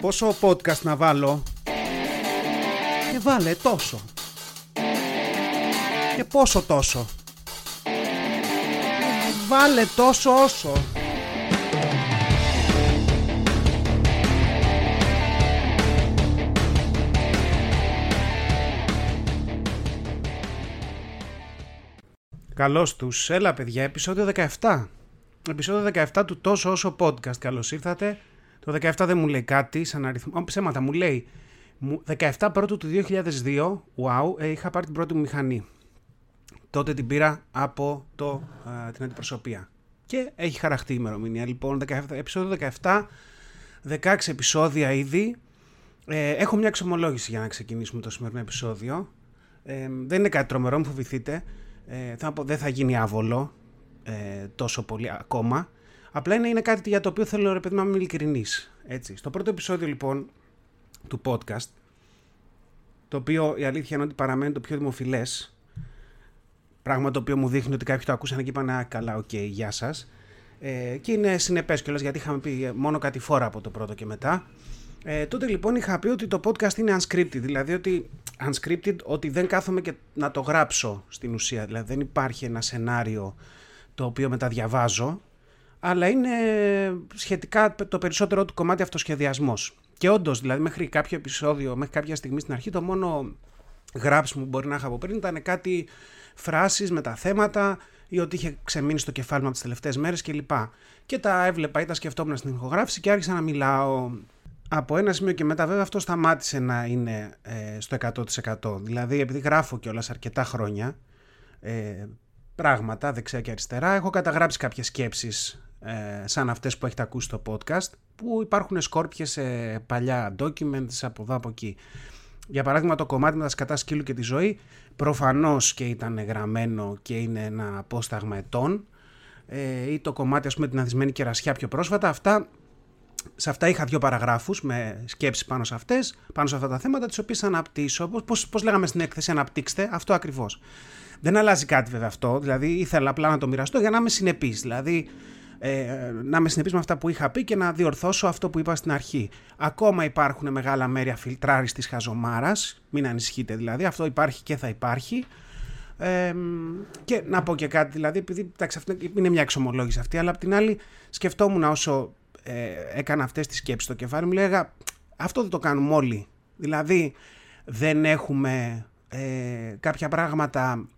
Πόσο podcast να βάλω; Και βάλε τόσο. Και πόσο τόσο. Βάλε τόσο όσο. Καλώς τους, έλα παιδιά, επεισόδιο 17 Επεισόδιο 17 του τόσο όσο podcast, καλώς ήρθατε το 17 δεν μου λέει κάτι σαν αριθμό. Ψέματα, μου λέει 17 πρώτου του 2002, wow, ε, είχα πάρει την πρώτη μου μηχανή. Τότε την πήρα από το, την αντιπροσωπεία. Και έχει χαραχτεί η ημερομηνία. Λοιπόν, 17, επεισόδιο 17, 16 επεισόδια ήδη. Ε, έχω μια εξομολόγηση για να ξεκινήσουμε το σημερινό επεισόδιο. Ε, δεν είναι κάτι τρομερό, μην φοβηθείτε. Ε, θα πω, δεν θα γίνει άβολο ε, τόσο πολύ ακόμα. Απλά είναι, είναι κάτι για το οποίο θέλω ρε παιδί να είμαι ειλικρινής. Στο πρώτο επεισόδιο λοιπόν του podcast, το οποίο η αλήθεια είναι ότι παραμένει το πιο δημοφιλές, πράγμα το οποίο μου δείχνει ότι κάποιοι το ακούσαν και είπαν Α, καλά, οκ, okay, γεια σας. Ε, και είναι συνεπές κιόλας γιατί είχαμε πει μόνο κάτι φορά από το πρώτο και μετά. Ε, τότε λοιπόν είχα πει ότι το podcast είναι unscripted, δηλαδή ότι unscripted, ότι δεν κάθομαι και να το γράψω στην ουσία. Δηλαδή δεν υπάρχει ένα σενάριο το οποίο μεταδιαβάζω αλλά είναι σχετικά το περισσότερο του κομμάτι αυτοσχεδιασμός. Και όντως, δηλαδή, μέχρι κάποιο επεισόδιο, μέχρι κάποια στιγμή στην αρχή, το μόνο γράψιμο που μπορεί να είχα από πριν ήταν κάτι φράσεις με τα θέματα ή ότι είχε ξεμείνει στο κεφάλι μου από τις τελευταίες μέρες κλπ. Και τα έβλεπα ή τα σκεφτόμουν στην ηχογράφηση και άρχισα να μιλάω. Από ένα σημείο και μετά, βέβαια, αυτό σταμάτησε να είναι ε, στο 100%. Δηλαδή, επειδή γράφω κιόλας αρκετά χρόνια ε, πράγματα δεξιά και αριστερά, έχω καταγράψει κάποιες σκέψεις ε, σαν αυτές που έχετε ακούσει στο podcast που υπάρχουν σκόρπιες σε παλιά documents από εδώ από εκεί. Για παράδειγμα το κομμάτι με τα σκατά σκύλου και τη ζωή προφανώς και ήταν γραμμένο και είναι ένα απόσταγμα ετών ε, ή το κομμάτι ας πούμε την αδυσμένη κερασιά πιο πρόσφατα αυτά σε αυτά είχα δύο παραγράφους με σκέψεις πάνω σε αυτές, πάνω σε αυτά τα θέματα, τις οποίες αναπτύσσω. Πώς, πώς λέγαμε στην έκθεση, αναπτύξτε, αυτό ακριβώς. Δεν αλλάζει κάτι βέβαια αυτό, δηλαδή ήθελα απλά να το μοιραστώ για να είμαι συνεπής. Δηλαδή ε, να είμαι συνεπής με αυτά που είχα πει και να διορθώσω αυτό που είπα στην αρχή. Ακόμα υπάρχουν μεγάλα μέρη αφιλτράρης της χαζομάρας, μην ανησυχείτε δηλαδή, αυτό υπάρχει και θα υπάρχει. Ε, και να πω και κάτι δηλαδή, επειδή εντάξει, αυτό είναι μια εξομολόγηση αυτή, αλλά απ' την άλλη σκεφτόμουν όσο ε, έκανα αυτές τις σκέψεις στο κεφάλι μου, λέγα αυτό δεν το κάνουμε όλοι. Δηλαδή δεν έχουμε ε, κάποια πράγματα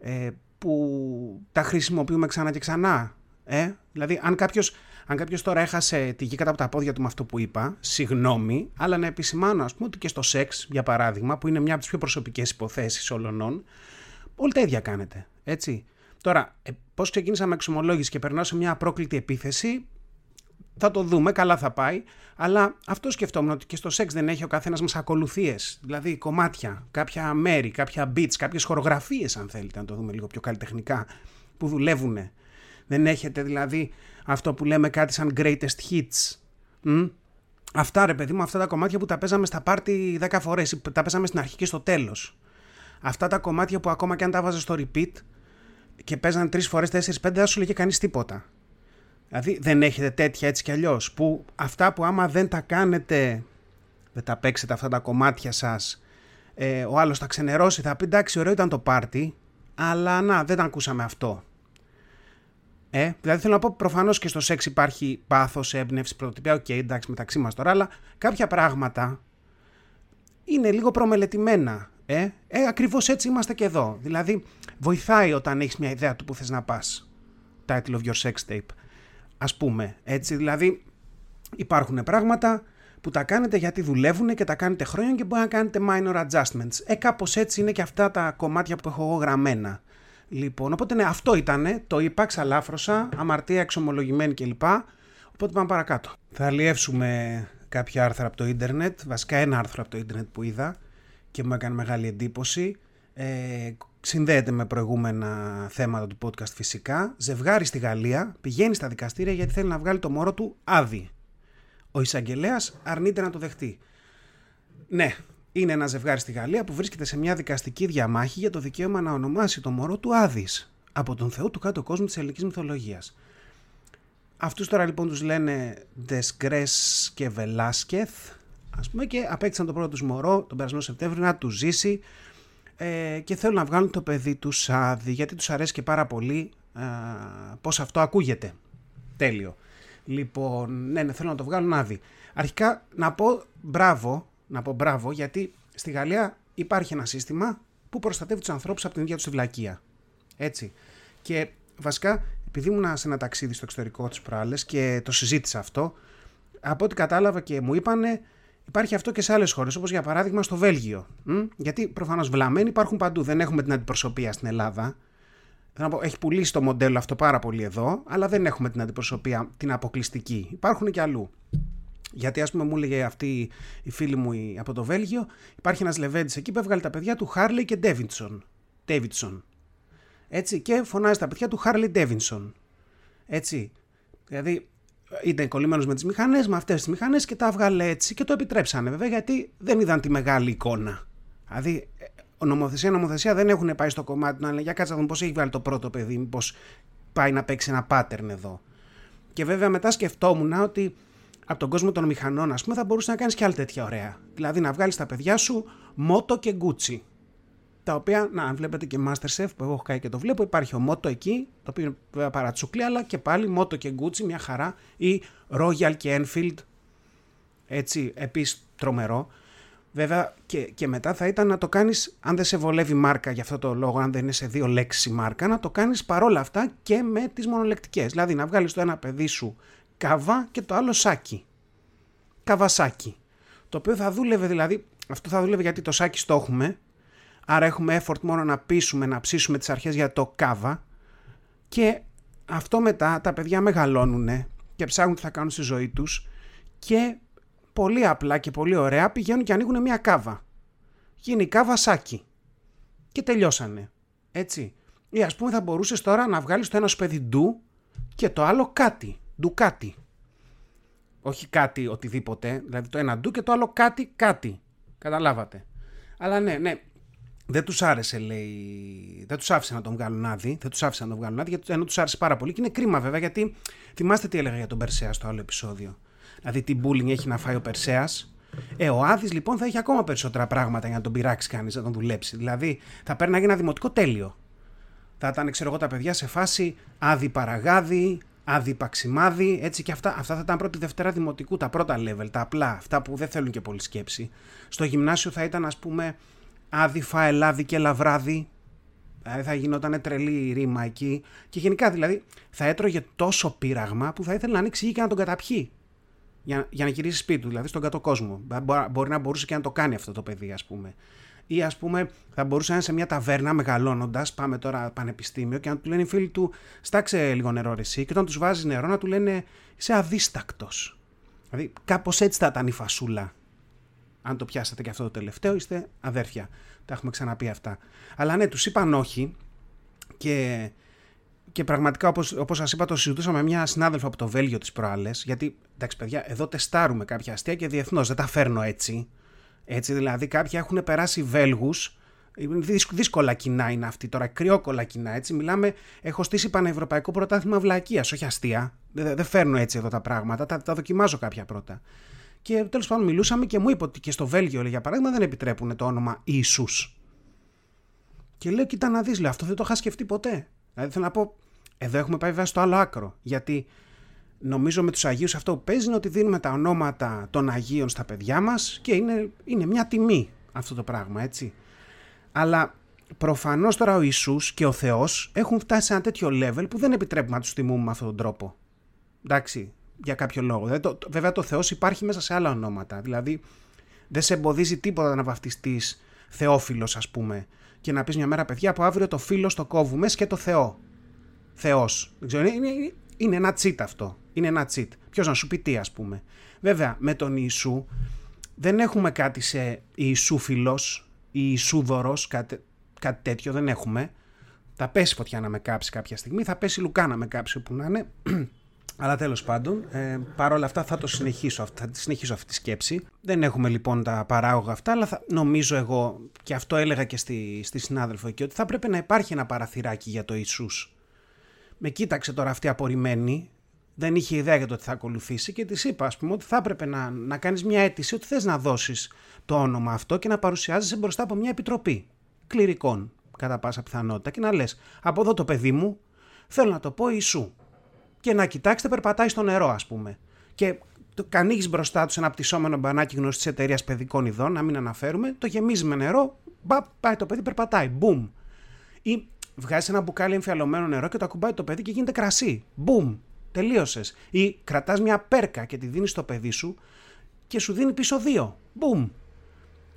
ε, που τα χρησιμοποιούμε ξανά και ξανά. Ε; Δηλαδή, αν κάποιος αν κάποιος τώρα έχασε τη γη κατά από τα πόδια του με αυτό που είπα, συγγνώμη, αλλά να επισημάνω, ας πούμε, ότι και στο σεξ, για παράδειγμα, που είναι μια από τις πιο προσωπικές υποθέσεις όλων, όλοι τα ίδια κάνετε. Έτσι. Τώρα, ε, πώς ξεκίνησα με εξομολόγηση και περνάω σε μια απρόκλητη επίθεση, θα το δούμε, καλά θα πάει. Αλλά αυτό σκεφτόμουν ότι και στο σεξ δεν έχει ο καθένας μας ακολουθίες. Δηλαδή κομμάτια, κάποια μέρη, κάποια beats, κάποιες χορογραφίες, αν θέλετε να το δούμε λίγο πιο καλλιτεχνικά, που δουλεύουν. Δεν έχετε δηλαδή αυτό που λέμε κάτι σαν greatest hits. Μ; Αυτά ρε παιδί μου, αυτά τα κομμάτια που τα παίζαμε στα πάρτι 10 φορές, τα παίζαμε στην αρχή και στο τέλος. Αυτά τα κομμάτια που ακόμα και αν τα 'βαζε στο repeat και παίζανε 3 φορές, 4-5, δεν σου 'λεγε κανείς τίποτα. Δηλαδή δεν έχετε τέτοια έτσι κι αλλιώς. Που αυτά που άμα δεν τα κάνετε, δεν τα παίξετε αυτά τα κομμάτια σας, ε, ο άλλος θα ξενερώσει, θα πει εντάξει, ωραίο ήταν το πάρτι, αλλά να, δεν ακούσαμε αυτό. Ε, δηλαδή θέλω να πω προφανώς και στο σεξ υπάρχει πάθος, έμπνευση, πρωτοτυπία, οκ, okay, εντάξει μεταξύ μας τώρα, αλλά κάποια πράγματα είναι λίγο προμελετημένα. Ε, ε ακριβώς έτσι είμαστε και εδώ. Δηλαδή βοηθάει όταν έχεις μια ιδέα του που θες να πας. Title of your sex tape ας πούμε. Έτσι, δηλαδή υπάρχουν πράγματα που τα κάνετε γιατί δουλεύουν και τα κάνετε χρόνια και μπορεί να κάνετε minor adjustments. Ε, κάπως έτσι είναι και αυτά τα κομμάτια που έχω εγώ γραμμένα. Λοιπόν, οπότε ναι, αυτό ήταν, το είπα, ξαλάφρωσα, αμαρτία εξομολογημένη κλπ. Οπότε πάμε παρακάτω. Θα αλλιεύσουμε κάποια άρθρα από το ίντερνετ, βασικά ένα άρθρο από το ίντερνετ που είδα και μου έκανε μεγάλη εντύπωση. Ε, συνδέεται με προηγούμενα θέματα του podcast φυσικά. Ζευγάρι στη Γαλλία πηγαίνει στα δικαστήρια γιατί θέλει να βγάλει το μωρό του άδει. Ο εισαγγελέας αρνείται να το δεχτεί. Ναι, είναι ένα ζευγάρι στη Γαλλία που βρίσκεται σε μια δικαστική διαμάχη για το δικαίωμα να ονομάσει το μωρό του Άδης από τον Θεό του κάτω κόσμου της ελληνικής μυθολογίας. Αυτούς τώρα λοιπόν τους λένε Δεσγκρές και Βελάσκεθ ας πούμε και απέκτησαν το πρώτο τους μωρό τον περασμένο Σεπτέμβριο να τους ζήσει ε, και θέλουν να βγάλουν το παιδί τους άδει γιατί τους αρέσει και πάρα πολύ ε, πώς αυτό ακούγεται. Τέλειο. Λοιπόν, ναι, ναι, θέλω να το βγάλουν άδει. Αρχικά να πω μπράβο, να πω μπράβο γιατί στη Γαλλία υπάρχει ένα σύστημα που προστατεύει τους ανθρώπους από την ίδια τους βλακεία. Έτσι. Και βασικά επειδή ήμουν σε ένα ταξίδι στο εξωτερικό τις προάλλες και το συζήτησα αυτό, από ό,τι κατάλαβα και μου είπανε Υπάρχει αυτό και σε άλλες χώρες, όπως για παράδειγμα στο Βέλγιο. Γιατί προφανώς βλαμμένοι υπάρχουν παντού. Δεν έχουμε την αντιπροσωπεία στην Ελλάδα. Έχει πουλήσει το μοντέλο αυτό πάρα πολύ εδώ, αλλά δεν έχουμε την αντιπροσωπεία την αποκλειστική. Υπάρχουν και αλλού. Γιατί, ας πούμε, μου έλεγε αυτή η φίλη μου από το Βέλγιο, υπάρχει ένας Λεβέντης εκεί που έβγαλε τα παιδιά του Χάρλι και Ντέβινσον. Ντέβινσον. Έτσι, και φωνάζει τα παιδιά του Χάρλι Ντέβινσον. Έτσι. Δηλαδή, ήταν κολλημένος με τις μηχανές, με αυτές τις μηχανές και τα έβγαλε έτσι και το επιτρέψανε βέβαια γιατί δεν είδαν τη μεγάλη εικόνα. Δηλαδή, νομοθεσία, νομοθεσία δεν έχουν πάει στο κομμάτι να λένε για κάτσα δούμε πώς έχει βγάλει το πρώτο παιδί, μήπω πάει να παίξει ένα pattern εδώ. Και βέβαια μετά σκεφτόμουν ότι από τον κόσμο των μηχανών, ας πούμε, θα μπορούσε να κάνεις και άλλη τέτοια ωραία. Δηλαδή να βγάλεις τα παιδιά σου μότο και γκούτσι τα οποία, να, αν βλέπετε και Masterchef που εγώ έχω κάνει και το βλέπω, υπάρχει ο Μότο εκεί, το οποίο είναι βέβαια παρατσούκλι, αλλά και πάλι Μότο και Gucci, μια χαρά, ή Royal και Enfield, έτσι, επίσης τρομερό. Βέβαια και, και μετά θα ήταν να το κάνεις, αν δεν σε βολεύει μάρκα για αυτό το λόγο, αν δεν είναι σε δύο λέξεις η μάρκα, να το κάνεις παρόλα αυτά και με τις μονολεκτικές. Δηλαδή να βγάλεις το ένα παιδί σου καβά και το άλλο σάκι. Καβασάκι. Το οποίο θα δούλευε δηλαδή, αυτό θα δούλευε γιατί το σάκι το έχουμε, Άρα έχουμε effort μόνο να πείσουμε, να ψήσουμε τις αρχές για το κάβα και αυτό μετά τα παιδιά μεγαλώνουν και ψάχνουν τι θα κάνουν στη ζωή τους και πολύ απλά και πολύ ωραία πηγαίνουν και ανοίγουν μια κάβα. Γίνει κάβα σάκι. Και τελειώσανε. Έτσι. Ή ας πούμε θα μπορούσες τώρα να βγάλεις το ένα σου παιδί ντου και το άλλο κάτι. Ντου κάτι. Όχι κάτι οτιδήποτε. Δηλαδή το ένα ντου και το άλλο κάτι κάτι. Καταλάβατε. Αλλά ναι, ναι, δεν τους άρεσε, λέει. Δεν τους άφησε να τον βγάλουν άδει. Δεν τους άφησε να τον βγάλουν άδει, γιατί ενώ τους άρεσε πάρα πολύ. Και είναι κρίμα, βέβαια, γιατί θυμάστε τι έλεγα για τον Περσέα στο άλλο επεισόδιο. Δηλαδή, τι bullying έχει να φάει ο Περσέας. Ε, ο Άδης λοιπόν θα έχει ακόμα περισσότερα πράγματα για να τον πειράξει κανείς, να τον δουλέψει. Δηλαδή, θα παίρνει ένα δημοτικό τέλειο. Θα ήταν, ξέρω εγώ, τα παιδιά σε φάση άδει παραγάδι, άδει παξιμάδι, έτσι και αυτά. Αυτά θα ήταν πρώτη Δευτέρα δημοτικού, τα πρώτα level, τα απλά, αυτά που δεν θέλουν και πολύ σκέψη. Στο γυμνάσιο θα ήταν, ας πούμε, άδιφα, ελάδι και λαβράδι. Δηλαδή θα γινόταν τρελή ρήμα εκεί. Και γενικά δηλαδή θα έτρωγε τόσο πείραγμα που θα ήθελε να ανοίξει γη και να τον καταπιεί. Για, για να γυρίσει σπίτι του, δηλαδή στον κάτω κόσμο. Μπορεί να μπορούσε και να το κάνει αυτό το παιδί, ας πούμε. Ή ας πούμε, θα μπορούσε να είναι σε μια ταβέρνα μεγαλώνοντας, πάμε τώρα πανεπιστήμιο και να του λένε οι φίλοι του, στάξε λίγο νερό ρεσί. Και όταν τους βάζεις νερό, να του λένε, είσαι αδίστακτος. Δηλαδή, κάπως έτσι θα ήταν η φασούλα αν το πιάσατε και αυτό το τελευταίο, είστε αδέρφια. Τα έχουμε ξαναπεί αυτά. Αλλά ναι, τους είπαν όχι και, και πραγματικά όπως, όπως σας είπα το συζητούσα με μια συνάδελφο από το Βέλγιο τις προάλλες γιατί εντάξει παιδιά εδώ τεστάρουμε κάποια αστεία και διεθνώς δεν τα φέρνω έτσι έτσι δηλαδή κάποιοι έχουν περάσει Βέλγους δύσκολα κοινά είναι αυτή τώρα, κρυόκολα κοινά. Έτσι, μιλάμε, έχω στήσει πανευρωπαϊκό πρωτάθλημα βλακείας, όχι αστεία. Δεν, δεν φέρνω έτσι εδώ τα πράγματα, τα, τα δοκιμάζω κάποια πρώτα. Και τέλος πάντων μιλούσαμε και μου είπε ότι και στο Βέλγιο, για παράδειγμα, δεν επιτρέπουν το όνομα Ισού. Και λέω, κοίτα να δεις, λέω, αυτό δεν το είχα σκεφτεί ποτέ. Δηλαδή θέλω να πω, εδώ έχουμε πάει βέβαια στο άλλο άκρο. Γιατί νομίζω με τους Αγίους αυτό που παίζει είναι ότι δίνουμε τα ονόματα των Αγίων στα παιδιά μας και είναι, είναι μια τιμή αυτό το πράγμα, έτσι. Αλλά προφανώς τώρα ο Ιησούς και ο Θεός έχουν φτάσει σε ένα τέτοιο level που δεν επιτρέπουμε να τους τιμούμε με αυτόν τον τρόπο. Εντάξει, για κάποιο λόγο. Δηλαδή, το, βέβαια το Θεός υπάρχει μέσα σε άλλα ονόματα. Δηλαδή δεν σε εμποδίζει τίποτα να βαφτιστείς Θεόφιλος ας πούμε και να πεις μια μέρα παιδιά από αύριο το φίλο το κόβουμε και το Θεός. Θεός. είναι, είναι ένα τσίτ αυτό. Είναι ένα τσίτ. Ποιος να σου πει τι ας πούμε. Βέβαια με τον Ιησού δεν έχουμε κάτι σε Ιησούφιλος ή Ιησούδωρος, κάτι, κάτι τέτοιο δεν έχουμε. Θα πέσει φωτιά να με κάψει κάποια στιγμή, θα πέσει λουκά να με κάψει όπου να είναι. Αλλά τέλος πάντων, ε, παρόλα αυτά θα το συνεχίσω, θα συνεχίσω αυτή τη σκέψη. Δεν έχουμε λοιπόν τα παράγωγα αυτά, αλλά θα, νομίζω εγώ, και αυτό έλεγα και στη, στη συνάδελφο εκεί, ότι θα πρέπει να υπάρχει ένα παραθυράκι για το Ιησούς. Με κοίταξε τώρα αυτή απορριμμένη, δεν είχε ιδέα για το τι θα ακολουθήσει και της είπα, ας πούμε, ότι θα έπρεπε να, να κάνεις μια αίτηση ότι θες να δώσεις το όνομα αυτό και να παρουσιάζεσαι μπροστά από μια επιτροπή κληρικών, κατά πάσα πιθανότητα, και να λες: Από εδώ το παιδί μου θέλω να το πω Ιησού. Και να κοιτάξετε, περπατάει στο νερό, ας πούμε. Και το ανοίγει μπροστά τους ένα πτυσσόμενο μπανάκι γνωστής εταιρείας παιδικών ειδών, να μην αναφέρουμε, το γεμίζει με νερό, μπα, πάει το παιδί, περπατάει. Μπούμ. Ή βγάζει ένα μπουκάλι εμφιαλωμένο νερό και το ακουμπάει το παιδί και γίνεται κρασί. Μπούμ. Τελείωσες. Ή κρατάς μια πέρκα και τη δίνεις στο παιδί σου και σου δίνει πίσω δύο. Μπούμ.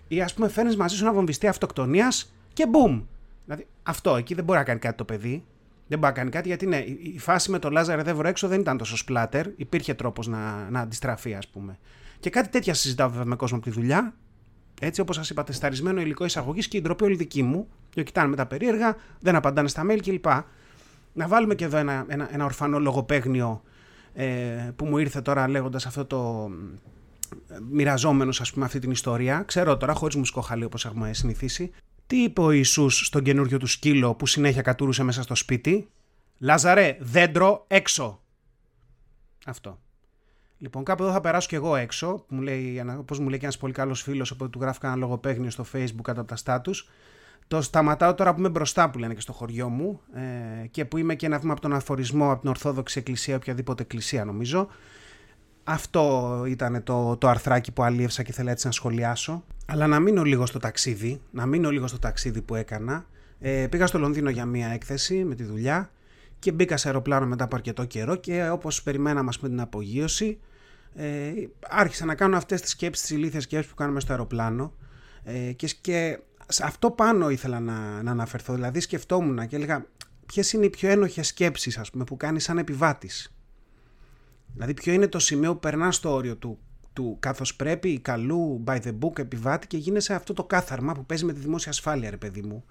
Ή ας πούμε φέρνει μαζί σου ένα βομβιστή αυτοκτονίας και μπούμ. Δηλαδή αυτό εκεί δεν μπορεί να κάνει κάτι το παιδί. Δεν μπορεί να κάνει κάτι γιατί ναι, η φάση με το Λάζαρε Δεύρο έξω δεν ήταν τόσο σπλάτερ. Υπήρχε τρόπος να, να αντιστραφεί, ας πούμε. Και κάτι τέτοια συζητάω βέβαια με κόσμο από τη δουλειά. Έτσι, όπως σας είπα, τεσταρισμένο υλικό εισαγωγής και η ντροπή όλη δική μου. Και κοιτάνε με τα περίεργα, δεν απαντάνε στα mail κλπ. Να βάλουμε και εδώ ένα, ένα, ένα ορφανό λογοπαίγνιο ε, που μου ήρθε τώρα λέγοντας αυτό το. Ε, μοιραζόμενος, ας πούμε, αυτή την ιστορία. Ξέρω τώρα, χωρίς μουσικό χαλί όπως έχουμε συνηθίσει. Τι είπε ο Ιησούς στον καινούριο του σκύλο που συνέχεια κατουρούσε μέσα στο σπίτι; Λάζαρε, δέντρο έξω. Αυτό. Λοιπόν, κάπου εδώ θα περάσω κι εγώ έξω, που μου λέει, όπως μου λέει και ένας πολύ καλός φίλος, οπότε του γράφει ένα λογοπαίγνιο στο facebook κάτω από τα status. Το σταματάω τώρα που είμαι μπροστά που λένε και στο χωριό μου ε, και που είμαι και ένα βήμα από τον αφορισμό από την Ορθόδοξη Εκκλησία, οποιαδήποτε εκκλησία νομίζω. Αυτό ήταν το, το αρθράκι που αλίευσα και ήθελα έτσι να σχολιάσω. Αλλά να μείνω λίγο στο ταξίδι, να μείνω λίγο στο ταξίδι που έκανα. Ε, πήγα στο Λονδίνο για μία έκθεση με τη δουλειά και μπήκα σε αεροπλάνο μετά από αρκετό καιρό και όπως περιμέναμε με την απογείωση ε, άρχισα να κάνω αυτές τις σκέψεις, τις ηλίθιες σκέψεις που κάνουμε στο αεροπλάνο ε, και, και σε αυτό πάνω ήθελα να, να αναφερθώ. Δηλαδή σκεφτόμουν και έλεγα ποιες είναι οι πιο ένοχες σκέψεις ας πούμε, που κάνεις σαν επιβάτης; Δηλαδή ποιο είναι το σημείο που περνάς στο όριο του του καθώς πρέπει, καλού, by the book επιβάτη και γίνεσαι αυτό το κάθαρμα που παίζει με τη δημόσια ασφάλεια, ρε παιδί μου.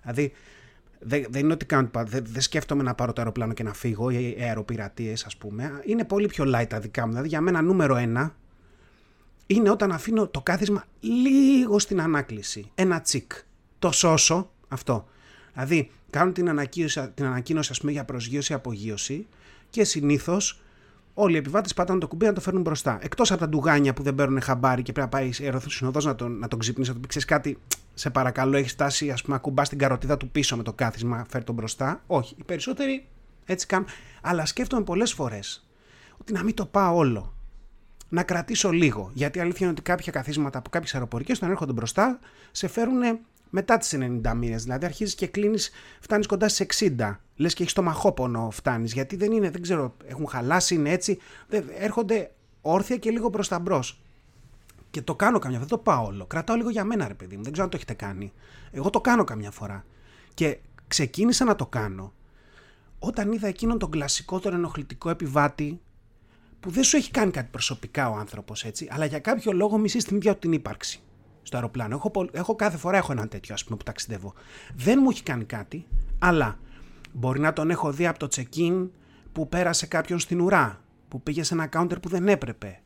Δηλαδή, δεν, δεν είναι ότι κάνω, δεν, δεν σκέφτομαι να πάρω το αεροπλάνο και να φύγω ή αεροπειρατείες, ας πούμε. Είναι πολύ πιο light τα δικά μου. Δηλαδή, για μένα, νούμερο ένα είναι όταν αφήνω το κάθισμα λίγο στην ανάκληση. Ένα τσικ. Το σώσω αυτό. Δηλαδή, κάνω την ανακοίνωση, την ανακοίνωση ας πούμε, για προσγείωση-απογείωση και συνήθως όλοι οι επιβάτες πατάνε το κουμπί να το φέρνουν μπροστά. Εκτός από τα ντουγάνια που δεν παίρνουν χαμπάρι και πρέπει να πάει αεροσυνοδό να τον, να τον ξυπνήσει, να του πει: Ξέρεις κάτι, σε παρακαλώ, έχεις φτάσει, ας πούμε, ακουμπάς την καροτίδα του πίσω με το κάθισμα, φέρει τον μπροστά. Όχι. Οι περισσότεροι έτσι κάνουν. Αλλά σκέφτομαι πολλές φορές ότι να μην το πάω όλο. Να κρατήσω λίγο. Γιατί αλήθεια είναι ότι κάποια καθίσματα από κάποιες αεροπορικές, όταν έρχονται μπροστά, σε φέρουν μετά τις 90 μήνες. Δηλαδή αρχίζεις και κλείνεις, φτάνεις κοντά στις 60. Λες και έχεις το μαχόπονο φτάνεις. Γιατί δεν είναι, δεν ξέρω, έχουν χαλάσει, είναι έτσι. Έρχονται όρθια και λίγο προς τα μπρος. Και το κάνω καμιά φορά. Δεν το πάω όλο. Κρατάω λίγο για μένα, ρε παιδί μου. Δεν ξέρω αν το έχετε κάνει. Εγώ το κάνω καμιά φορά. Και ξεκίνησα να το κάνω όταν είδα εκείνον τον κλασικότερο ενοχλητικό επιβάτη που δεν σου έχει κάνει κάτι προσωπικά ο άνθρωπος έτσι, αλλά για κάποιο λόγο μισεί την ίδια την ύπαρξη στο αεροπλάνο. Έχω, έχω κάθε φορά έχω έναν τέτοιο, ας πούμε, που ταξιδεύω. Δεν μου έχει κάνει κάτι, αλλά μπορεί να τον έχω δει από το check-in που πέρασε κάποιον στην ουρά, που πήγε σε ένα counter που δεν έπρεπε,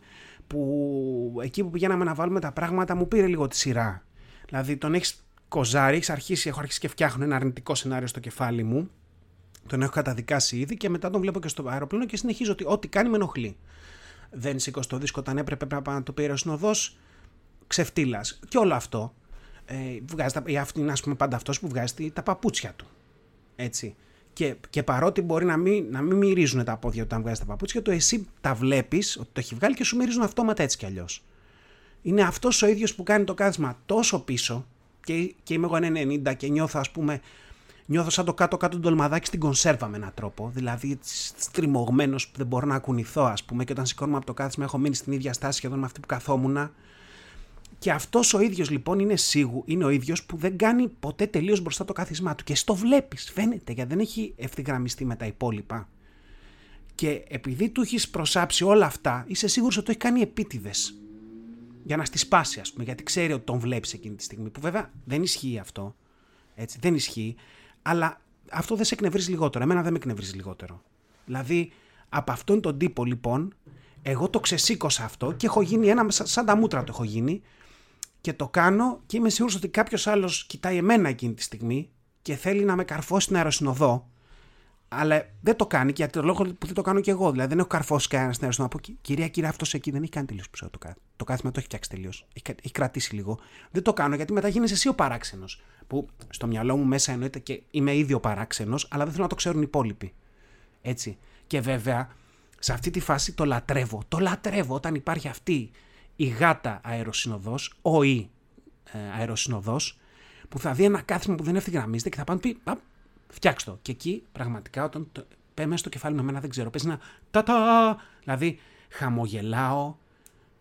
που εκεί που πηγαίναμε να βάλουμε τα πράγματα μου πήρε λίγο τη σειρά. Δηλαδή τον έχεις κοζάρει, έχεις αρχίσει, έχω αρχίσει και φτιάχνω ένα αρνητικό σενάριο στο κεφάλι μου. Τον έχω καταδικάσει ήδη και μετά τον βλέπω και στο αεροπλάνο και συνεχίζω ότι ό,τι κάνει με ενοχλεί. Δεν σήκω στο δίσκο όταν έπρεπε να το πει ο συνοδός ξεφτύλας. Και όλο αυτό ε, βγάζει τα, αυτή είναι ας πούμε πάντα αυτός που βγάζει τα παπούτσια του. Έτσι. Και, και παρότι μπορεί να μην, να μην μυρίζουν τα πόδια όταν βγάζει τα παπούτσια του, εσύ τα βλέπεις ότι το έχει βγάλει και σου μυρίζουν αυτόματα έτσι κι αλλιώς. Είναι αυτός ο ίδιος που κάνει το κάθισμα τόσο πίσω και, και είμαι εγώ 90 και νιώθω, ας πούμε, νιώθω σαν το κάτω-κάτω του ντολμαδάκι στην κονσέρβα με έναν τρόπο. Δηλαδή, στριμωγμένο που δεν μπορώ να κουνηθώ, ας πούμε, και όταν σηκώνομαι από το κάθισμα έχω μείνει στην ίδια στάση σχεδόν με αυτή που καθόμουν και αυτός ο ίδιος λοιπόν είναι σίγου, είναι ο ίδιος που δεν κάνει ποτέ τελείως μπροστά το κάθισμά του. Και στο βλέπεις, φαίνεται, γιατί δεν έχει ευθυγραμμιστεί με τα υπόλοιπα. Και επειδή του έχεις προσάψει όλα αυτά, είσαι σίγουρος ότι το έχει κάνει επίτηδες. Για να στη σπάσει, ας πούμε, γιατί ξέρει ότι τον βλέπεις εκείνη τη στιγμή. Που βέβαια δεν ισχύει αυτό. Έτσι, δεν ισχύει. Αλλά αυτό δεν σε εκνευρίζει λιγότερο. Εμένα δεν με εκνευρίζει λιγότερο. Δηλαδή, από αυτόν τον τύπο λοιπόν, εγώ το ξεσήκωσα αυτό και έχω γίνει ένα, σαν τα μούτρα το έχω γίνει, και το κάνω και είμαι σίγουρος ότι κάποιος άλλος κοιτάει εμένα εκείνη τη στιγμή και θέλει να με καρφώσει στην αεροσυνοδό, Αλλά δεν το κάνει και για το λόγο που δεν το κάνω και εγώ. Δηλαδή δεν έχω καρφώσει κανένας στην να πω Κυρία, κυρία, αυτός εκεί δεν έχει κάνει τελείως πίσω το κάθισμα. Το κάθισμα το έχει φτιάξει τελείως. Έχει, έχει κρατήσει λίγο. Δεν το κάνω γιατί μετά γίνει εσύ ο παράξενος. Που στο μυαλό μου μέσα εννοείται και είμαι ήδη ο παράξενος, αλλά δεν θέλω να το ξέρουν οι υπόλοιποι. Έτσι. Και βέβαια σε αυτή τη φάση το λατρεύω. Το λατρεύω όταν υπάρχει αυτή η γάτα αεροσυνοδός, ο ή ε, αεροσυνοδός, που θα δει ένα κάθισμα που δεν ευθυγραμμίζεται και θα πάνε πει φτιάξτε το. Και εκεί πραγματικά όταν το, πέμε στο κεφάλι με μένα δεν ξέρω, παίζει ένα τα Δηλαδή χαμογελάω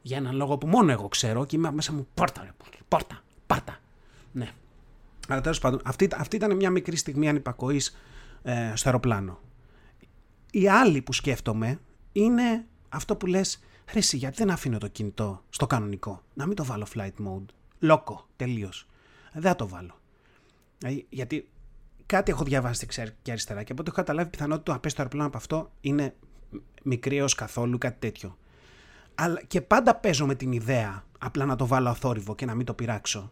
για έναν λόγο που μόνο εγώ ξέρω και είμαι μέσα μου πόρτα, ρε, πόρτα, πάρτα. Ναι. Αλλά τέλος πάντων, αυτή, αυτή ήταν μια μικρή στιγμή ανυπακοής ε, στο αεροπλάνο. Η άλλη που σκέφτομαι είναι αυτό που λες Χρυσή, γιατί δεν αφήνω το κινητό στο κανονικό; Να μην το βάλω flight mode. Λόκο, τελείως. Δεν θα το βάλω. Ε, γιατί κάτι έχω διαβάσει και αριστερά και από ό,τι έχω καταλάβει πιθανότητα να πέσει το αεροπλάνο από αυτό είναι μικρή έως καθόλου, κάτι τέτοιο. Αλλά και πάντα παίζω με την ιδέα απλά να το βάλω αθόρυβο και να μην το πειράξω.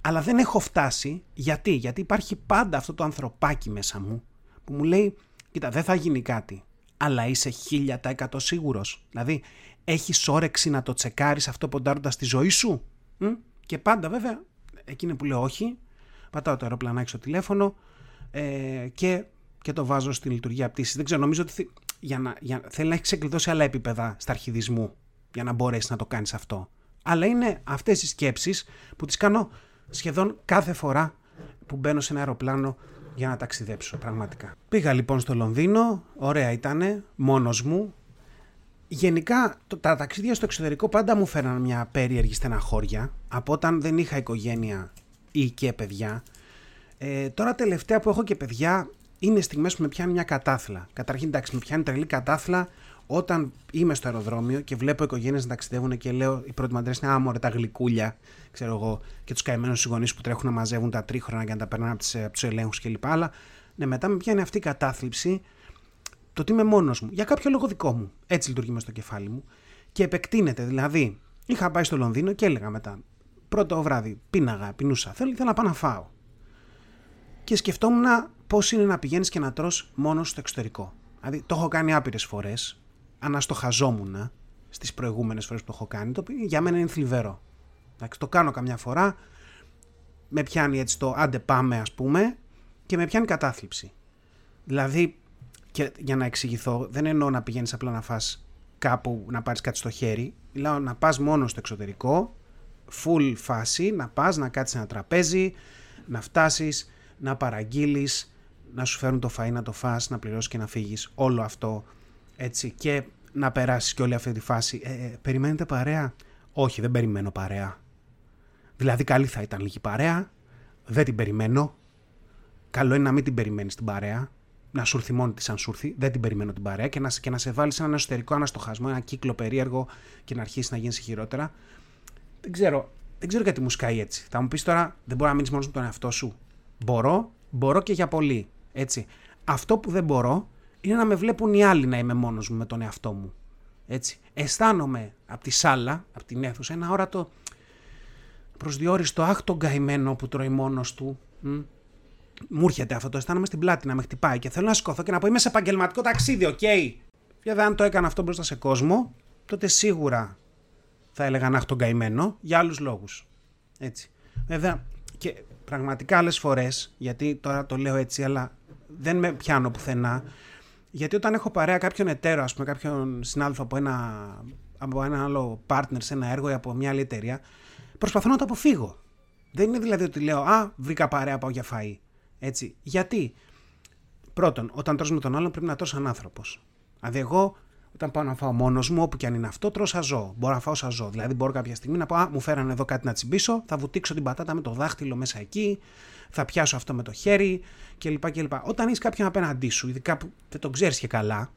Αλλά δεν έχω φτάσει. Γιατί, γιατί υπάρχει πάντα αυτό το ανθρωπάκι μέσα μου που μου λέει, κοίτα, δεν θα γίνει κάτι. Αλλά είσαι 1000% σίγουρος. Δηλαδή, έχεις όρεξη να το τσεκάρεις αυτό ποντάροντας τη ζωή σου; Και πάντα βέβαια, εκείνη που λέω όχι, πατάω το αεροπλανάκι στο τηλέφωνο, ε, και, και το βάζω στην λειτουργία πτήση. Δεν ξέρω, νομίζω ότι για να, για, θέλει να έχεις ξεκλειδώσει άλλα επίπεδα στα αρχιδισμού για να μπορέσεις να το κάνεις αυτό. Αλλά είναι αυτές οι σκέψεις που τις κάνω σχεδόν κάθε φορά που μπαίνω σε ένα αεροπλάνο για να ταξιδέψω πραγματικά. Πήγα λοιπόν στο Λονδίνο, ωραία ήτανε, μόνος μου. Γενικά το, τα ταξίδια στο εξωτερικό πάντα μου φέραν μια περίεργη στεναχώρια από όταν δεν είχα οικογένεια ή και παιδιά ε, τώρα τελευταία που έχω και παιδιά είναι στιγμές που με πιάνει μια κατάθλα. Καταρχήν εντάξει με πιάνει τρελή κατάθλα όταν είμαι στο αεροδρόμιο και βλέπω οικογένειες να ταξιδεύουν και λέω οι πρώτοι μαντρέ είναι άμορφα τα γλυκούλια, ξέρω εγώ, και τους καημένους γονείς που τρέχουν να μαζεύουν τα τρίχρονα και να τα περνάνε από τους ελέγχους κλπ. Αλλά ναι, μετά με πιάνει αυτή η κατάθλιψη το ότι είμαι μόνος μου. Για κάποιο λόγο δικό μου. Έτσι λειτουργεί μες στο κεφάλι μου. Και επεκτείνεται. Δηλαδή, είχα πάει στο Λονδίνο και έλεγα μετά. Πρώτο βράδυ, πίναγα, πεινούσα. Θέλω, θέλω να πάω να φάω και σκεφτόμουν πώς είναι να πηγαίνεις και να τρως μόνος στο εξωτερικό. Δηλαδή, το έχω κάνει άπειρες φορές. Αναστοχαζόμουν στις προηγούμενες φορές που το έχω κάνει. Το οποίο για μένα είναι θλιβερό. Εντάξει, το κάνω καμιά φορά. Με πιάνει έτσι το άντε πάμε, ας πούμε, και με πιάνει κατάθλιψη. Δηλαδή, και για να εξηγηθώ, δεν εννοώ να πηγαίνεις απλά να φας κάπου να πάρεις κάτι στο χέρι. Μιλάω να πας μόνος στο εξωτερικό, full φάση, να πας να κάτσεις ένα τραπέζι, να φτάσεις να παραγγείλεις, να σου φέρουν το φαΐ να το φας, να πληρώσεις και να φύγεις. Όλο αυτό έτσι και να περάσεις και όλη αυτή τη φάση. Ε, ε, περιμένετε παρέα; Όχι, δεν περιμένω παρέα. Δηλαδή καλή θα ήταν λίγη παρέα. Δεν την περιμένω. Καλό είναι να μην την περιμένεις την παρέα. Να σου έρθει μόνη της αν σου έρθει. Δεν την περιμένω την παρέα και να, και να σε βάλει σε έναν εσωτερικό αναστοχασμό, ένα κύκλο περίεργο και να αρχίσεις να γίνει χειρότερα. Δεν ξέρω. Δεν ξέρω γιατί μου σκάει έτσι. Θα μου πεις τώρα, δεν μπορεί να μείνεις μόνος με τον εαυτό σου. Μπορώ, μπορώ και για πολύ. Έτσι. Αυτό που δεν μπορώ είναι να με βλέπουν οι άλλοι να είμαι μόνος μου με τον εαυτό μου. Έτσι. Αισθάνομαι από τη σάλα, από την αίθουσα, ένα αόρατο απροσδιόριστο αχ τον καημένο που τρώει μόνος του. Μ; Μου έρχεται αυτό το αισθάνομαι στην πλάτη να με χτυπάει και θέλω να σηκωθώ και να πω είμαι σε επαγγελματικό ταξίδι, οκ. Okay. Βέβαια, αν το έκανα αυτό μπροστά σε κόσμο, τότε σίγουρα θα έλεγαν α τον καημένο για άλλους λόγους. Έτσι. Βέβαια, και πραγματικά άλλες φορές, γιατί τώρα το λέω έτσι, αλλά δεν με πιάνω πουθενά. Γιατί όταν έχω παρέα κάποιον εταίρο, ας πούμε, κάποιον συνάδελφο από ένα, από ένα άλλο partner σε ένα έργο ή από μια άλλη εταιρεία, προσπαθώ να το αποφύγω. Δεν είναι δηλαδή ότι λέω Α, βρήκα παρέα, πάω για φαΐ. Έτσι. Γιατί, πρώτον, όταν τρως με τον άλλον πρέπει να τρως σαν άνθρωπος. Δηλαδή, εγώ όταν πάω να φάω μόνος μου, όπου και αν είναι αυτό, τρώω σαν ζώο. Μπορώ να φάω σαν ζώο. Δηλαδή, μπορώ κάποια στιγμή να πω: Α, μου φέρανε εδώ κάτι να τσιμπήσω, θα βουτήξω την πατάτα με το δάχτυλο μέσα εκεί, θα πιάσω αυτό με το χέρι κλπ. κλπ. Όταν έχεις κάποιον απέναντί σου, ειδικά που δεν τον ξέρεις και καλά,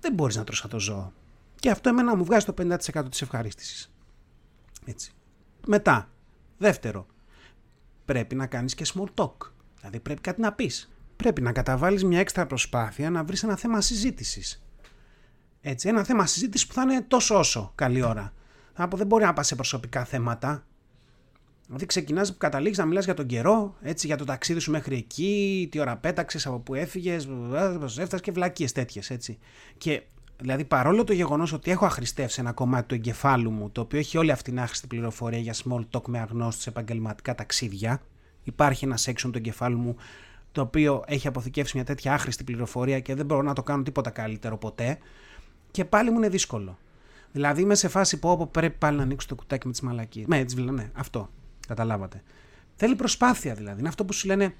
δεν μπορείς να τρώσει σαν το ζώο. Και αυτό εμένα μου βγάζει το 50% της ευχαρίστησης. Έτσι. Μετά, δεύτερο, πρέπει να κάνεις και small talk. Δηλαδή, πρέπει κάτι να πεις. Πρέπει να καταβάλεις μια έξτρα προσπάθεια να βρεις ένα θέμα συζήτησης. Έτσι, ένα θέμα συζήτησης που θα είναι τόσο όσο καλή ώρα. Θα πω, δεν μπορεί να πας σε προσωπικά θέματα. Δηλαδή ξεκινάς που καταλήγεις να μιλάς για τον καιρό, έτσι, για το ταξίδι σου μέχρι εκεί, τι ώρα πέταξες, από πού έφυγες, έφτασες και βλακίες τέτοιες. Και δηλαδή παρόλο το γεγονός ότι έχω αχρηστεύσει ένα κομμάτι του εγκεφάλου μου, το οποίο έχει όλη αυτή την άχρηστη πληροφορία για small talk με αγνώστους επαγγελματικά ταξίδια, υπάρχει ένα section του εγκεφάλου μου το οποίο έχει αποθηκεύσει μια τέτοια άχρηστη πληροφορία και δεν μπορώ να το κάνω τίποτα καλύτερο ποτέ. Και πάλι μου είναι δύσκολο. Δηλαδή είμαι σε φάση που όπου πρέπει πάλι να ανοίξω το κουτάκι με τις μαλακίες. Με έτσι ναι, αυτό. Καταλάβατε. Θέλει προσπάθεια δηλαδή. Είναι αυτό που σου λένε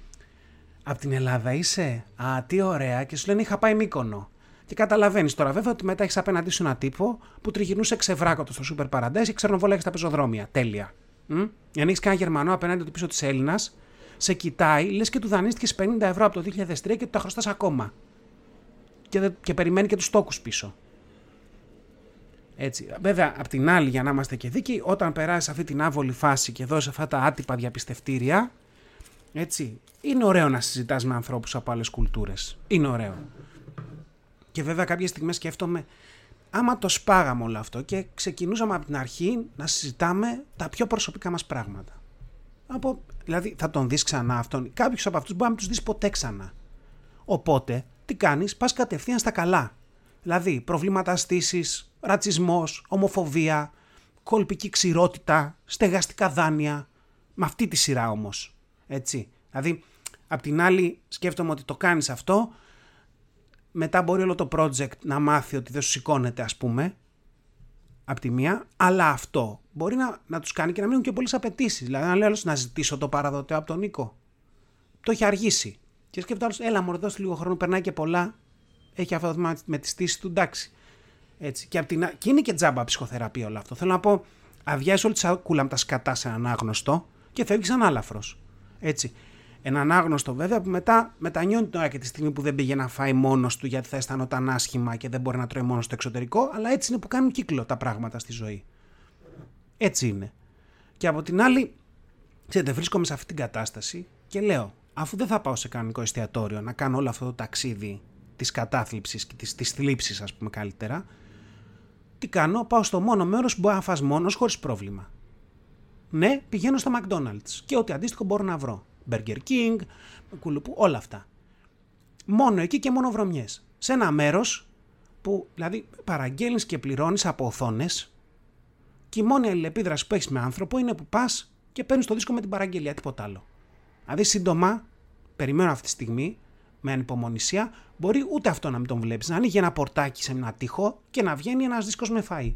από την Ελλάδα είσαι; Α, τι ωραία. Και σου λένε είχα πάει μήκονο. Και καταλαβαίνεις τώρα βέβαια ότι μετά έχεις απέναντί σου ένα τύπο που τριγυρνούσε ξεβράκωτος στο σούπερ παραντές και ξερνοβόλαγε στα πεζοδρόμια. Τέλεια. Μ; Αν έχεις κανένα Γερμανό απέναντι του πίσω της Έλληνας, σε κοιτάει, λες και του δανείστηκες 50 ευρώ από το 2003 και του τα χρωστάς ακόμα. Και, και περιμένει και τους τόκου πίσω. Έτσι. Βέβαια, απ' την άλλη, για να είμαστε και δίκαιοι, όταν περάσει αυτή την άβολη φάση και δώσει αυτά τα άτυπα διαπιστευτήρια, έτσι, είναι ωραίο να συζητάς με ανθρώπους από άλλες κουλτούρες. Είναι ωραίο. Και βέβαια, κάποιες στιγμές σκέφτομαι, άμα το σπάγαμε όλο αυτό και ξεκινούσαμε από την αρχή να συζητάμε τα πιο προσωπικά μας πράγματα. Από, δηλαδή, θα τον δεις ξανά αυτόν. Κάποιους από αυτούς μπορεί να τους δεις ποτέ ξανά. Οπότε, τι κάνεις, πας κατευθείαν στα καλά. Δηλαδή, προβλήματα στήσει, ρατσισμός, ομοφοβία, κολπική ξηρότητα, στεγαστικά δάνεια. Με αυτή τη σειρά όμως. Έτσι. Δηλαδή, απ' την άλλη, σκέφτομαι ότι το κάνεις αυτό. Μετά μπορεί όλο το project να μάθει ότι δεν σου σηκώνεται, ας πούμε. Απ' τη μία, αλλά αυτό μπορεί να, να τους κάνει και να μείνουν και πολλές απαιτήσεις. Δηλαδή, να λέω να ζητήσω το παραδοτέο από τον Νίκο. Το έχει αργήσει. Και σκέφτομαι άλλος, έλα μου δώσει λίγο χρόνο, περνάει και πολλά έχει αυτό με τη στήση του, εντάξει. Έτσι. Και, την... και είναι και τζάμπα ψυχοθεραπεία όλο αυτό. Θέλω να πω, αδειάζει όλη τη σακούλα με τα σκατά σε έναν άγνωστο και φεύγεις σαν άλαφρο. Έτσι. Έναν άγνωστο βέβαια που μετά μετανιώνει τώρα και τη στιγμή που δεν πήγε να φάει μόνος του γιατί θα αισθανόταν άσχημα και δεν μπορεί να τρώει μόνος στο εξωτερικό, αλλά έτσι είναι που κάνουν κύκλο τα πράγματα στη ζωή. Έτσι είναι. Και από την άλλη, ξέρετε, βρίσκομαι σε αυτή την κατάσταση και λέω, αφού δεν θα πάω σε κανονικό εστιατόριο να κάνω όλο αυτό το ταξίδι της κατάθλιψης και της, της θλίψης ας πούμε καλύτερα, τι κάνω, πάω στο μόνο μέρος που μπορεί να φας μόνος χωρίς πρόβλημα. Ναι, πηγαίνω στο McDonald's και ό,τι αντίστοιχο μπορώ να βρω. Burger King, κουλουπού, όλα αυτά. Μόνο εκεί και μόνο βρωμιές. Σε ένα μέρος που δηλαδή παραγγέλνεις και πληρώνεις από οθόνες και η μόνη αλληλεπίδραση που έχεις με άνθρωπο είναι που πας και παίρνεις το δίσκο με την παραγγελία, τίποτα άλλο. Δηλαδή σύντομα, περιμένω αυτή τη στιγμή, με ανυπομονησία, μπορεί ούτε αυτό να μην τον βλέπεις. Να ανοίγει ένα πορτάκι σε ένα τείχο και να βγαίνει ένας δίσκος με φαΐ.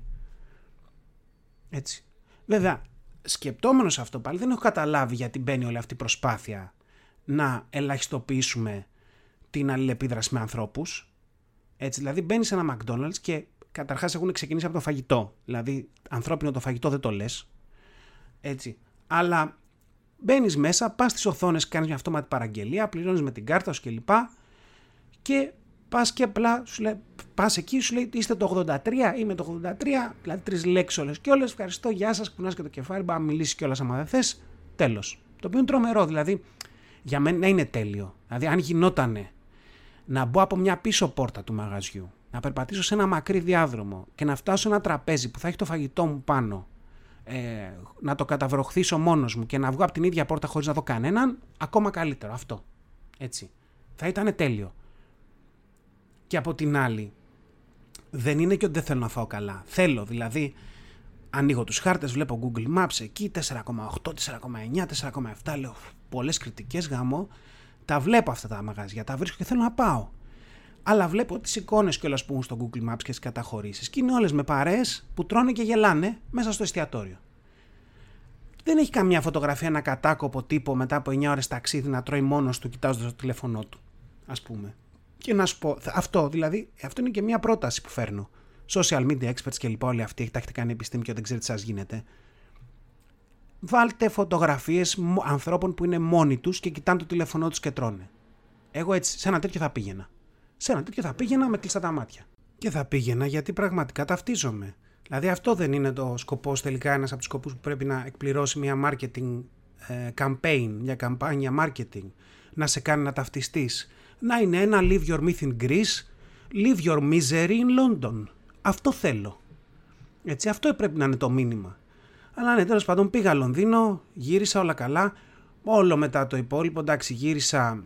Έτσι. Βέβαια, σκεπτόμενος αυτό πάλι, δεν έχω καταλάβει γιατί μπαίνει όλη αυτή η προσπάθεια να ελαχιστοποιήσουμε την αλληλεπίδραση με ανθρώπους. Έτσι, δηλαδή μπαίνεις σε ένα McDonald's και καταρχάς έχουν ξεκινήσει από το φαγητό. Δηλαδή, ανθρώπινο το φαγητό δεν το λες. Έτσι. Αλλά Μπαίνεις μέσα, πας στις οθόνες, κάνεις μια αυτόματη παραγγελία, πληρώνεις με την κάρτα σου κλπ. Και πας και απλά σου λέει, πας εκεί, σου λέει είστε το 83, είμαι το 83, δηλαδή τρεις λέξεις όλες και όλες. Ευχαριστώ, γεια σας, κουνάς και το κεφάλι, μπορεί να μιλήσεις κιόλας άμα δεν θες. Τέλος. Το οποίο είναι τρομερό, δηλαδή για μένα είναι τέλειο. Δηλαδή, αν γινότανε να μπω από μια πίσω πόρτα του μαγαζιού, να περπατήσω σε ένα μακρύ διάδρομο και να φτάσω σε ένα τραπέζι που θα έχει το φαγητό μου πάνω ε, να το καταβροχθήσω μόνος μου και να βγω από την ίδια πόρτα χωρίς να δω κανέναν, ακόμα καλύτερο αυτό. Έτσι. Θα ήταν τέλειο. Και από την άλλη, δεν είναι και ότι δεν θέλω να φάω καλά. Θέλω, δηλαδή, ανοίγω τους χάρτες, βλέπω Google Maps εκεί, 4,8, 4,9, 4,7, λέω πολλές κριτικές γάμο, τα βλέπω αυτά τα μαγαζιά, τα βρίσκω και θέλω να πάω. Αλλά βλέπω τι εικόνε κιόλας που έχουν στο Google Maps και τις καταχωρήσεις. Και είναι όλες με παρέ που τρώνε και γελάνε μέσα στο εστιατόριο. Δεν έχει καμιά φωτογραφία ένα κατάκοπο τύπο μετά από 9 ώρες ταξίδι να τρώει μόνος του κοιτάζοντας το τηλέφωνό του. Α πούμε. Και να σου πω, αυτό δηλαδή, αυτό είναι και μια πρόταση που φέρνω. Social media experts και λοιπόν όλοι αυτοί, τα έχετε κάνει επιστήμη και δεν ξέρετε τι σας γίνεται. Βάλτε φωτογραφίες ανθρώπων που είναι μόνοι τους και κοιτάνε το τηλέφωνό τους και τρώνε. Εγώ έτσι, σε ένα τέτοιο θα πήγαινα σε ένα τέτοιο θα πήγαινα με κλειστά τα μάτια. Και θα πήγαινα γιατί πραγματικά ταυτίζομαι. Δηλαδή αυτό δεν είναι το σκοπός τελικά ένας από τους σκοπούς που πρέπει να εκπληρώσει μια marketing ε, campaign, μια καμπάνια marketing, να σε κάνει να ταυτιστείς. Να είναι ένα leave your myth in Greece, leave your misery in London. Αυτό θέλω. Έτσι, αυτό πρέπει να είναι το μήνυμα. Αλλά ναι, τέλος πάντων πήγα Λονδίνο, γύρισα όλα καλά. Όλο μετά το υπόλοιπο, εντάξει, γύρισα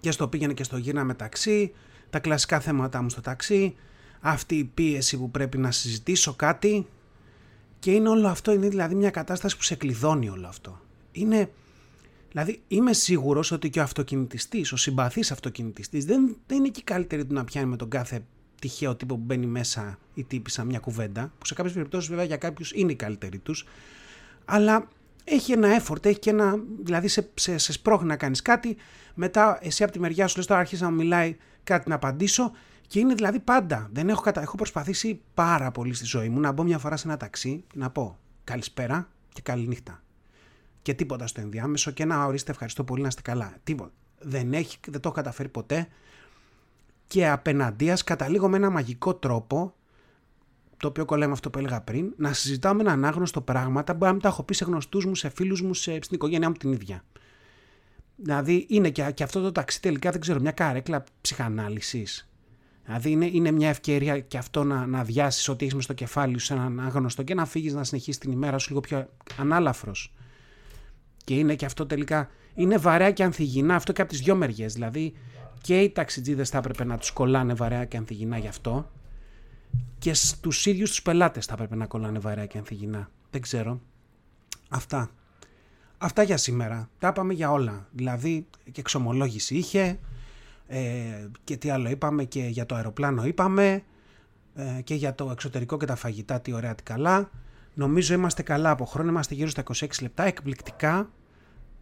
και στο πήγαινε και στο γύρνα μεταξύ. Τα κλασικά θέματα μου στο ταξί. Αυτή η πίεση που πρέπει να συζητήσω κάτι. Και είναι όλο αυτό, είναι δηλαδή μια κατάσταση που σε κλειδώνει όλο αυτό. Είναι, δηλαδή είμαι σίγουρος ότι και ο αυτοκινητιστής, ο συμπαθής αυτοκινητιστής δεν, δεν είναι και καλύτερη του να πιάνει με τον κάθε τυχαίο τύπο που μπαίνει μέσα ή τύπησα μια κουβέντα, που σε κάποιες περιπτώσεις βέβαια για κάποιους είναι οι καλύτεροι τους, αλλά έχει ένα effort, έχει και ένα. Δηλαδή σε, σε, σε σπρώχνει να κάνεις κάτι, μετά εσύ από τη μεριά σου λες τώρα αρχίζει να μιλάει κάτι να απαντήσω και είναι δηλαδή πάντα. Δεν έχω, κατα... έχω προσπαθήσει πάρα πολύ στη ζωή μου να μπω μια φορά σε ένα ταξί και να πω καλησπέρα και καληνύχτα. Και τίποτα στο ενδιάμεσο και να ορίστε ευχαριστώ πολύ να είστε καλά. Τίποτα. Δεν, έχει, δεν το έχω καταφέρει ποτέ και απέναντίας καταλήγω με ένα μαγικό τρόπο το οποίο κολλάει με αυτό που έλεγα πριν, να συζητάω με έναν άγνωστο πράγματα που να μην τα έχω πει σε γνωστούς μου, σε φίλους μου, σε, στην οικογένειά μου την ίδια. Δηλαδή είναι και, και αυτό το ταξί τελικά δεν ξέρω, μια καρέκλα ψυχανάλυσης. Δηλαδή είναι, είναι μια ευκαιρία και αυτό να, να αδειάσεις ό,τι έχεις μες στο κεφάλι σου σε έναν άγνωστο και να φύγεις να συνεχίσεις την ημέρα σου λίγο πιο ανάλαφρος. Και είναι και αυτό τελικά. Είναι βαρέα και ανθυγινά αυτό και από τις δυο μεριές. Δηλαδή και οι ταξιτζίδες θα έπρεπε να τους κολλάνε βαρέα και ανθυγινά γι' αυτό και στους ίδιους τους πελάτες θα έπρεπε να κολλάνε βαρέα και ανθυγινά. Δεν ξέρω. Αυτά. Αυτά για σήμερα. Τα είπαμε για όλα. Δηλαδή και εξομολόγηση είχε ε, και τι άλλο είπαμε και για το αεροπλάνο είπαμε ε, και για το εξωτερικό και τα φαγητά τι ωραία τι καλά. Νομίζω είμαστε καλά από χρόνο, είμαστε γύρω στα 26 λεπτά, εκπληκτικά.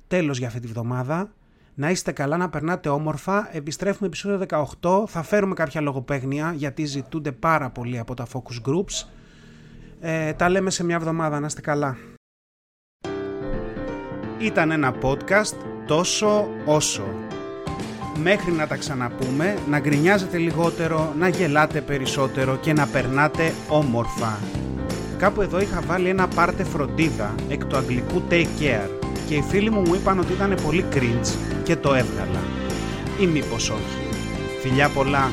Τέλος για αυτή τη βδομάδα. Να είστε καλά, να περνάτε όμορφα. Επιστρέφουμε επεισόδιο 18. Θα φέρουμε κάποια λογοπαίγνια γιατί ζητούνται πάρα πολύ από τα focus groups. Ε, τα λέμε σε μια εβδομάδα. Να είστε καλά. Ήταν ένα podcast τόσο όσο. Μέχρι να τα ξαναπούμε, να γκρινιάζετε λιγότερο, να γελάτε περισσότερο και να περνάτε όμορφα. Κάπου εδώ είχα βάλει ένα πάρτε φροντίδα εκ του αγγλικού take care και οι φίλοι μου μου είπαν ότι ήταν πολύ cringe και το έβγαλα. Ή μήπως όχι. Φιλιά πολλά.